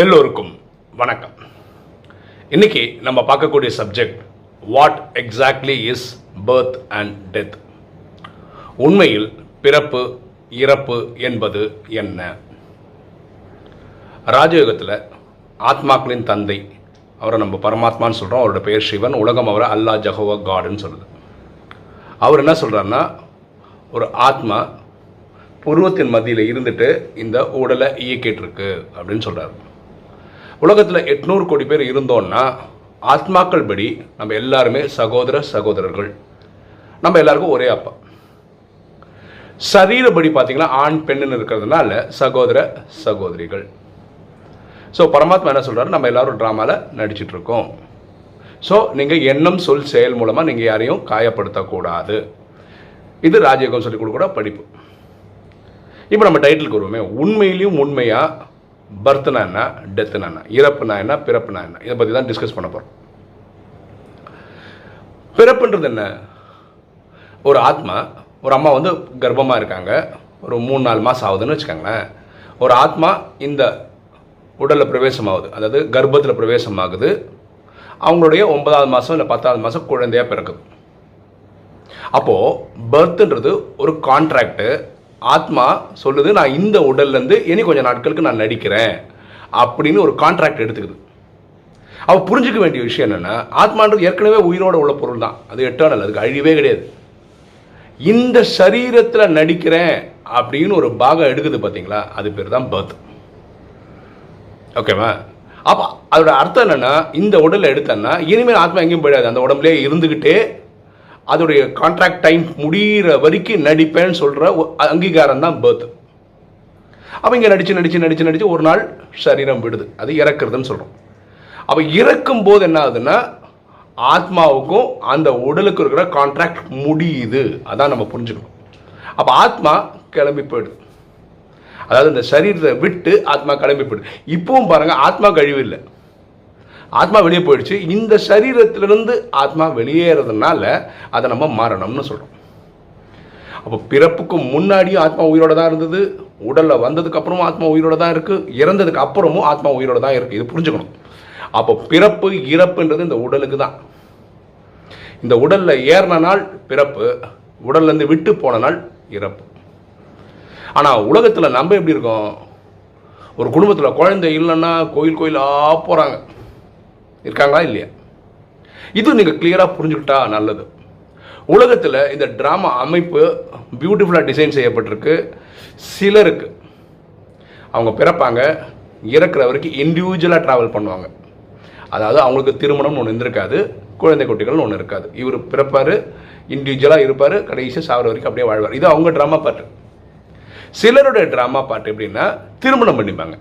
எல்லோருக்கும் வணக்கம். இன்னைக்கு நம்ம பார்க்கக்கூடிய subject what exactly is birth and death உண்மையில் பிறப்பு இறப்பு என்பது என்ன? ராஜயோகத்தில் ஆத்மாக்களின் தந்தை அவரை நம்ம பரமாத்மான்னு சொல்கிறோம் அவரோட பெயர் சிவன் உலகம் அவரை அல்லா ஜஹோவா காடுன்னு சொல்லுது. அவர் என்ன சொல்கிறாருன்னா ஒரு ஆத்மா புருவத்தின் மத்தியில் இருந்துட்டு இந்த உடலை இயக்கிட்டு இருக்கு அப்படின்னு சொல்கிறாரு உலகத்தில் எட்நூறு கோடி பேர் இருந்தோம்னா ஆத்மாக்கள் படி நம்ம எல்லாருமே சகோதர சகோதரர்கள். நம்ம எல்லாருக்கும் ஒரே அப்பா. சரீரப்படி பார்த்தீங்கன்னா ஆண் பெண்ணுன்னு இருக்கிறதுனால சகோதர சகோதரிகள். ஸோ பரமாத்மா என்ன சொல்கிறாரு நம்ம எல்லாரும் ட்ராமாவில் நடிச்சிட்ருக்கோம் ஸோ நீங்கள் எண்ணம் சொல் செயல் மூலமாக நீங்கள் யாரையும் காயப்படுத்தக்கூடாது. இது ராஜயோகம் சொல்லிக் கொடுக்குற படிப்பு. இப்போ நம்ம டைட்டிலுக்கு வருவோமே. உண்மையிலையும் உண்மையாக பர்த்னா என்ன? டெத்துனா என்ன? இறப்புனா என்ன? பிறப்புனா என்ன? இதை பற்றி தான் டிஸ்கஸ் பண்ண போகிறோம் பிறப்புன்றது என்ன? ஒரு ஆத்மா ஒரு அம்மா வந்து கர்ப்பமாக இருக்காங்க. ஒரு மூணு நாலு மாதம் ஆகுதுன்னு வச்சுக்கோங்களேன். ஒரு ஆத்மா இந்த உடலில் பிரவேசமாகுது. அதாவது கர்ப்பத்தில் பிரவேசமாகுது. அவங்களுடைய ஒன்பதாவது மாதம் இல்லை பத்தாவது மாதம் குழந்தையாக பிறக்குது. அப்போது பர்த்ன்றது ஒரு கான்ட்ராக்டு ஆத்மா சொல்லுது நான் இந்த உடல்லேருந்து இனி கொஞ்சம் நாட்களுக்கு நான் நடிக்கிறேன் அப்படின்னு ஒரு கான்ட்ராக்ட் எடுத்துக்குது. அவள் புரிஞ்சுக்க வேண்டிய விஷயம் என்னென்னா ஆத்மான்றது ஏற்கனவே உயிரோட உள்ள பொருள் தான். அது எட்டர்னல் அதுக்கு அழிவே கிடையாது. இந்த சரீரத்தில் நடிக்கிறேன் அப்படின்னு ஒரு பாகம் எடுக்குது பார்த்தீங்களா அது பேர் தான் பர்த் ஓகேவா அப்போ அதோட அர்த்தம் என்னென்னா இந்த உடலை எடுத்தேன்னா இனிமேல் ஆத்மா எங்கேயும் போயிடாது. அந்த உடம்புலேயே இருந்துக்கிட்டே அதோடைய கான்ட்ராக்ட் டைம் முடிகிற வரைக்கும் நடிப்பேன்னு சொல்கிற அங்கீகாரம் தான் பேர்த் அவங்க இங்கே நடித்து நடித்து நடித்து நடித்து ஒரு நாள் சரீரம் விடுது. அது இறக்குறதுன்னு சொல்கிறோம் அப்போ இறக்கும் போது என்ன ஆகுதுன்னா ஆத்மாவுக்கும் அந்த உடலுக்கு இருக்கிற கான்ட்ராக்ட் முடியுது. அதான் நம்ம புரிஞ்சுக்கணும். அப்போ ஆத்மா கிளம்பி போயிடுது. அதாவது இந்த சரீரத்தை விட்டு ஆத்மா கிளம்பி போயிடுது. இப்பவும் பாருங்கள் ஆத்மா கழிவு இல்லை. ஆத்மா வெளியே போயிடுச்சு. இந்த சரீரத்திலிருந்து ஆத்மா வெளியேறதுனால அதை நம்ம மாறணும்னு சொல்கிறோம் அப்போ பிறப்புக்கு முன்னாடியும் ஆத்மா உயிரோட தான் இருந்தது. உடலில் வந்ததுக்கு அப்புறமும் ஆத்மா உயிரோட தான் இருக்குது இறந்ததுக்கு அப்புறமும் ஆத்மா உயிரோட தான் இருக்குது இது புரிஞ்சுக்கணும். அப்போ பிறப்பு இறப்புன்றது இந்த உடலுக்கு தான். இந்த உடலில் ஏறின நாள் பிறப்பு உடல்லேருந்து விட்டு போன நாள் இறப்பு. ஆனால் உலகத்தில் நம்ம எப்படி இருக்கோம்? ஒரு குடும்பத்தில் குழந்தை இல்லைன்னா கோயில் கோயிலாக போகிறாங்க இருக்காங்களா இல்லையா? இது நீங்கள் கிளியராக புரிஞ்சுக்கிட்டா நல்லது. உலகத்தில் இந்த ட்ராமா அமைப்பு பியூட்டிஃபுல்லாக டிசைன் செய்யப்பட்டிருக்கு. சிலருக்கு அவங்க பிறப்பாங்க இறக்குற வரைக்கும் இண்டிவிஜுவலாக ட்ராவல் பண்ணுவாங்க. அதாவது அவங்களுக்கு திருமணம்னு ஒன்று இருந்திருக்காது குழந்தை குட்டிகள்னு ஒன்று இருக்காது. இவர் பிறப்பார் இண்டிவிஜுவலாக இருப்பார் கடைசியாக சாகிற வரைக்கும் அப்படியே வாழ்வார். இது அவங்க ட்ராமா பாட்டு சிலருடைய ட்ராமா பாட்டு எப்படின்னா திருமணம் பண்ணிப்பாங்க.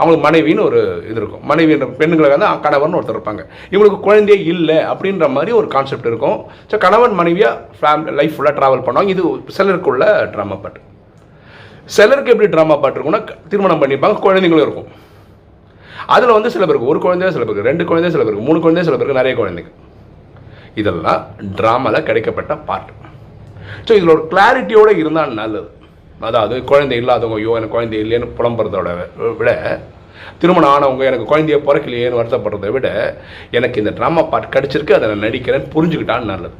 அவங்களுக்கு மனைவின்னு ஒரு இது இருக்கும். மனைவி பெண்களுக்கு வந்து கணவன் ஒருத்தர் இருப்பாங்க. இவங்களுக்கு குழந்தையே இல்லை அப்படின்ற மாதிரி ஒரு கான்செப்ட் இருக்கும். ஸோ கணவன் மனைவியாக ஃபேமிலி லைஃப் ஃபுல்லாக ட்ராவல் பண்ணுவாங்க. இது சிலருக்குள்ள ட்ராமா பாட்டு சிலருக்கு எப்படி ட்ராமா பாட்டு இருக்கும்னா திருமணம் பண்ணிப்பாங்க குழந்தைங்களும் இருக்கும். அதில் வந்து சில பேருக்கு ஒரு குழந்தைய சில பேருக்கு ரெண்டு குழந்தைய சில பேருக்கு மூணு குழந்தைய சில பேருக்கு நிறைய குழந்தைங்க. இதெல்லாம் ட்ராமாவில் கிடைக்கப்பட்ட பாட்டு ஸோ இதில் ஒரு கிளாரிட்டியோடு இருந்தால் நல்லது. அதாவது குழந்தை இல்லாதவங்க ஐயோ எனக்கு குழந்தை இல்லைன்னு புலம்புறதோட விட திருமணம் ஆனவங்க எனக்கு குழந்தைய பிறக்கலையேன்னு வருத்தப்படுறதை விட எனக்கு இந்த ட்ராமா பாட்டு கிடச்சிருக்கு அதை நான் நடிக்கிறேன்னு புரிஞ்சுக்கிட்டான்னு நல்லது.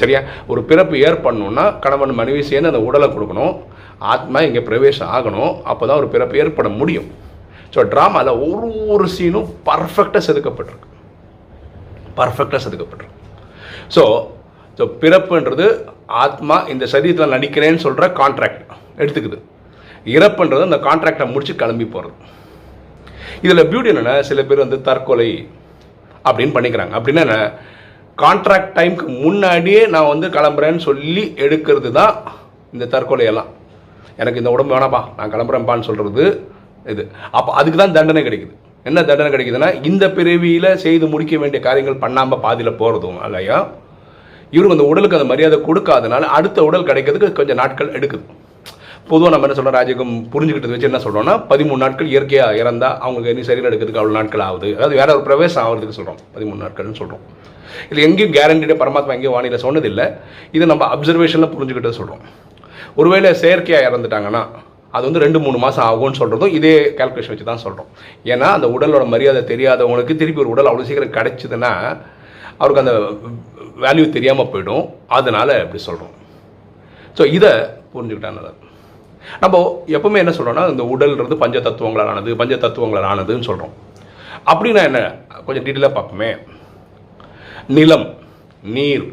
சரியா? ஒரு பிறப்பு ஏற்படணும்னா கணவன் மனைவி சேர்ந்து அந்த உடலை கொடுக்கணும். ஆத்மா இங்கே பிரவேசம் ஆகணும். அப்போ தான் ஒரு பிறப்பு ஏற்பட முடியும். ஸோ ட்ராமாவில் ஒரு ஒரு சீனும் பர்ஃபெக்டாக செதுக்கப்பட்டிருக்கு. பர்ஃபெக்டாக செதுக்கப்பட்டிருக்கு. ஸோ ஸோ பிறப்புன்றது ஆத்மா இந்த சரீரத்தில் நடிக்கிறேன்னு சொல்கிற கான்ட்ராக்ட் எடுத்துக்குது. இறப்புன்றது அந்த கான்ட்ராக்டை முடிச்சு கிளம்பி போகிறது இதில் பியூட்டி என்னென்னா சில பேர் வந்து தற்கொலை அப்படின்னு பண்ணிக்கிறாங்க. அப்படின்னா என்ன? கான்ட்ராக்ட் டைமுக்கு முன்னாடியே நான் வந்து கிளம்புறேன்னு சொல்லி எடுக்கிறது தான் இந்த தற்கொலையெல்லாம். எனக்கு இந்த உடம்பு வேணாப்பா நான் கிளம்புறேன்ப்பான்னு சொல்கிறது இது. அப்போ அதுக்கு தான் தண்டனை கிடைக்குது. என்ன தண்டனை கிடைக்குதுன்னா இந்த பிறவியில் செய்து முடிக்க வேண்டிய காரியங்கள் பண்ணாமல் பாதியில் போகிறதும் இல்லையா? இவருக்கு அந்த உடலுக்கு அந்த மரியாதை கொடுக்காதனால அடுத்த உடல் கிடைக்கிறதுக்கு கொஞ்சம் நாட்கள் எடுக்குது. பொதுவாக நம்ம என்ன சொல்கிறோம் ராஜகம் புரிஞ்சுக்கிட்டது வச்சு என்ன சொல்கிறோம்னா பதிமூணு நாட்கள் இயற்கையாக இறந்தால் அவங்களுக்கு இனி சரியில் எடுக்கிறதுக்கு அவ்வளோ நாட்கள் ஆகுது. அதாவது வேற ஒரு பிரவேசம் ஆகிறதுக்கு சொல்கிறோம் பதிமூணு நாட்கள்னு சொல்கிறோம் இது எங்கேயும் கேரண்டீடாக பரமாத்மா எங்கேயும் வானிலை சொன்னதில்லை. இது நம்ம அப்சர்வேஷனில் புரிஞ்சுக்கிட்டு சொல்கிறோம் ஒருவேளை செயற்கையாக இறந்துட்டாங்கன்னா அது வந்து ரெண்டு மூணு மாதம் ஆகும்னு சொல்கிறதும் இதே கால்குலேஷன் வச்சு தான் சொல்கிறோம் ஏன்னா அந்த உடலோட மரியாதை தெரியாதவங்களுக்கு திருப்பி ஒரு உடல் அவ்வளோ சீக்கிரம் கிடச்சிதுன்னா அவருக்கு அந்த வேல்யூ தெரியாமல் போயிடும். அதனால் இப்படி சொல்கிறோம் ஸோ இதை புரிஞ்சுக்கிட்டா நல்லது. நம்ம எப்பவுமே என்ன சொல்கிறோன்னா இந்த உடல்ன்றது பஞ்ச தத்துவங்களால் ஆனது பஞ்ச தத்துவங்களால் ஆனதுன்னு சொல்கிறோம் அப்படின்னா என்ன? கொஞ்சம் டீட்டெயிலாக பார்ப்போமே. நிலம் நீர்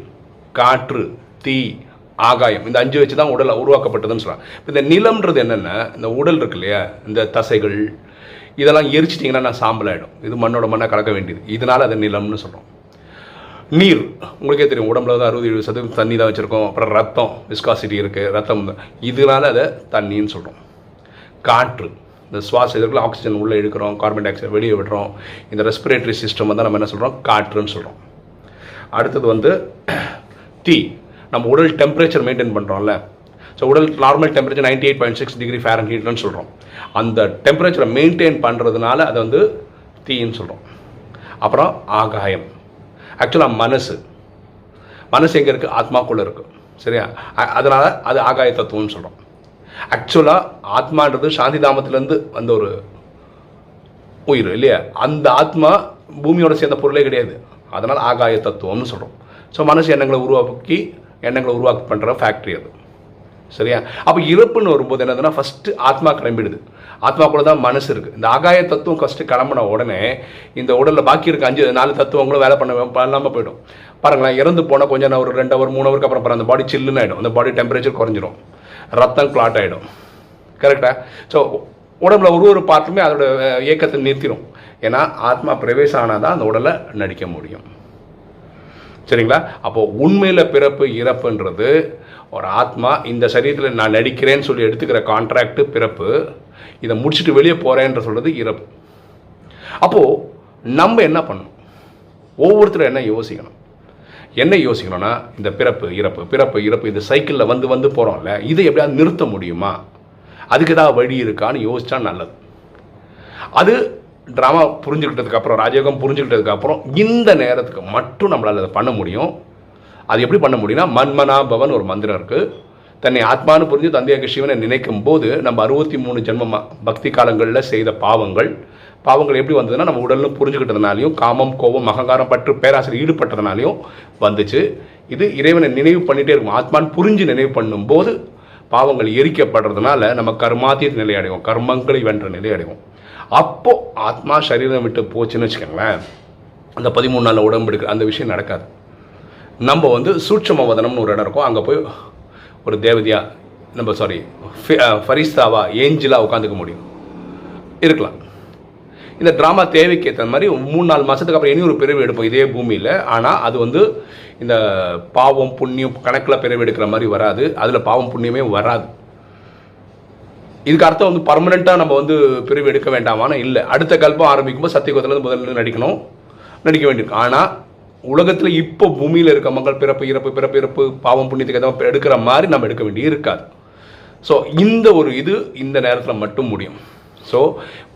காற்று தீ ஆகாயம் இந்த அஞ்சு வச்சு தான் உடலை உருவாக்கப்பட்டதுன்னு சொல்கிறாங்க இப்போ இந்த நிலம்ன்றது என்னென்னா இந்த உடல் இருக்கு இல்லையா? இந்த தசைகள் இதெல்லாம் எரிச்சிட்டிங்கன்னா நான் சாம்பல் ஆகிடும் இது மண்ணோட மண்ணாக கலக்க வேண்டியது. இதனால் அது நிலம்னு சொல்கிறோம் நீர். உங்களுக்கே தெரியும் உடம்புல தான் அறுபது எழுபது சதவீதம் தண்ணி தான் வச்சுருக்கோம். அப்புறம் ரத்தம் விஸ்காசிட்டி இருக்குது ரத்தம் இதனால அதை தண்ணின்னு சொல்கிறோம் காற்று. இந்த சுவாச இதற்குள்ள ஆக்சிஜன் உள்ளே இழுக்கிறோம் கார்பன் டை ஆக்சைடு வெளியே விடுறோம். இந்த ரெஸ்பிரேட்டரி சிஸ்டம் வந்து நம்ம என்ன சொல்கிறோம் காற்றுன்னு சொல்கிறோம் அடுத்தது வந்து டீ நம்ம உடல் டெம்பரேச்சர் மெயின்டைன் பண்ணுறோம்ல ஸோ உடல் normal temperature ninety eight point six degree ஃபேரன் ஹீட்னு சொல்கிறோம் அந்த டெம்பரேச்சரை மெயின்டைன் பண்ணுறதுனால அதை வந்து தீன்னு சொல்கிறோம் அப்புறம் ஆகாயம். ஆக்சுவலாக மனசு. மனசு எங்கே இருக்குது ஆத்மாக்குள்ளே இருக்குது சரியா? அதனால் அது ஆகாய தத்துவம்னு சொல்கிறோம் ஆக்சுவலாக ஆத்மான்றது சாந்தி தாமத்திலேருந்து வந்த ஒரு உயிர் இல்லையா? அந்த ஆத்மா பூமியோட சேர்ந்த பொருளே கிடையாது. அதனால் ஆகாய தத்துவம்னு சொல்கிறோம் ஸோ மனசு எண்ணங்களை உருவாக்கி எண்ணங்களை உருவாக்கி பண்ணுற ஃபேக்ட்ரி அது. சரியா? அப்போ இறப்புன்னு வரும்போது என்னதுன்னா ஃபஸ்ட்டு ஆத்மா கிளம்பிடுது. ஆத்மா கூட தான் மனசு இருக்குது இந்த ஆகாய தத்துவம் ஃபஸ்ட்டு கிளம்பின உடனே இந்த உடலில் பாக்கி இருக்க அஞ்சு நாலு தத்துவங்களும் வேலை பண்ண பண்ணாமல் போயிடும். பாருங்களேன் இறந்து போனால் கொஞ்சம் நேரம் ஒரு ரெண்டு ஹவர் மூணு ஹவருக்கு அப்புறம் பாருங்க, அந்த பாடி சில்லுன்னு ஆகிடும் அந்த பாடி டெம்பரேச்சர் குறைஞ்சிரும். ரத்தம் கிளாட் ஆகிடும் கரெக்டாக ஸோ உடம்புல ஒரு ஒரு பார்ட்டுமே அதோட இயக்கத்தை நிறுத்திடும் ஏன்னா ஆத்மா பிரவேசம் ஆனால் தான் அந்த உடலை நடிக்க முடியும். சரிங்களா? அப்போது உண்மையில் பிறப்பு இறப்புன்றது ஒரு ஆத்மா இந்த சரீரத்தில் நான் நடிக்கிறேன்னு சொல்லி எடுத்துக்கிற கான்ட்ராக்டு பிறப்பு இதை முடிச்சுட்டு வெளியே போகிறேன்ற சொல்கிறது இறப்பு. அப்போது நம்ம என்ன பண்ணணும்? ஒவ்வொருத்தரும் என்ன யோசிக்கணும்? என்ன யோசிக்கணும்னா இந்த பிறப்பு இறப்பு பிறப்பு இறப்பு இந்த சைக்கிளில் வந்து வந்து போகிறோம்ல இதை எப்படியாவது நிறுத்த முடியுமா? அதுக்கு ஏதாவது வழி இருக்கான்னு யோசிச்சா நல்லது. அது ட்ராமா புரிஞ்சுக்கிட்டதுக்கப்புறம் ராஜயோகம் புரிஞ்சுக்கிட்டதுக்கப்புறம் இந்த நேரத்துக்கு மட்டும் நம்மளால் அதை பண்ண முடியும். அது எப்படி பண்ண முடியும்னா மன்மனா பவன் ஒரு மந்திரம் இருக்குது தன்னை ஆத்மானு புரிஞ்சு தந்தையாக சிவனை நினைக்கும் போது நம்ம அறுபத்தி மூணு ஜென்ம பக்தி காலங்களில் செய்த பாவங்கள் பாவங்கள் எப்படி வந்ததுன்னா நம்ம உடலும் புரிஞ்சுக்கிட்டதுனாலையும் காமம் கோபம் அகங்காரம் பற்று பேராசிரியர் ஈடுபட்டதுனாலையும் வந்துச்சு. இது இறைவனை நினைவு பண்ணிகிட்டே இருக்கும். ஆத்மான்னு புரிஞ்சு நினைவு பண்ணும்போது பாவங்கள் எரிக்கப்படுறதுனால நம்ம கர்மாத்திய நிலை அடைவோம். கர்மங்களை வென்ற நிலை அடைவோம். அப்போது ஆத்மா சரீரம் விட்டு போச்சுன்னு வச்சுக்கோங்களேன் அந்த பதிமூணு நாள் உடம்பு எடுக்கிற அந்த விஷயம் நடக்காது. நம்ம வந்து சூட்சம வதனம்னு ஒரு இடம் இருக்கும் அங்கே போய் ஒரு தேவதையாக நம்ம சாரி ஃபரிஸ்தாவா ஏஞ்சிலாக உட்காந்துக்க முடியும். இருக்கலாம். இந்த ட்ராமா தேவைக்கு ஏற்ற மாதிரி மூணு நாலு மாதத்துக்கு அப்புறம் இனி ஒரு பிறவி எடுப்போம் இதே பூமியில். ஆனால் அது வந்து இந்த பாவம் புண்ணியம் கணக்கில் பிறவி எடுக்கிற மாதிரி வராது. அதில் பாவம் புண்ணியமே வராது. இதுக்கு அர்த்தம் வந்து பர்மனெண்ட்டாக நம்ம வந்து பிரிவு எடுக்க வேண்டாமான்னு இல்லை. அடுத்த கல்பம் ஆரம்பிக்கும்போது சத்தியகுலத்துலேருந்து முதல்ல நடிக்கணும். நடிக்க வேண்டியிருக்கு. ஆனால் உலகத்தில் இப்போ பூமியில் இருக்க மக்கள் பிறப்பு இறப்பு பிறப்பு இறப்பு பாவம் புண்ணியத்துக்கு எதாவது எடுக்கிற மாதிரி நம்ம எடுக்க வேண்டிய இருக்காது. ஸோ இந்த ஒரு இது இந்த நேரத்தில் மட்டும் முடியும். ஸோ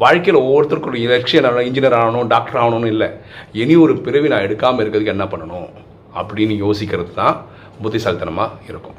வாழ்க்கையில் ஒவ்வொருத்தருக்கும் ஒரு ஆகணும் இன்ஜினியர் ஆகணும் டாக்டர் ஆகணும்னு இல்லை. இனி ஒரு பிறவி நான் எடுக்காமல் இருக்கிறதுக்கு என்ன பண்ணணும்? அப்படின்னு யோசிக்கிறது தான் புத்திசாலித்தனமாக இருக்கும்.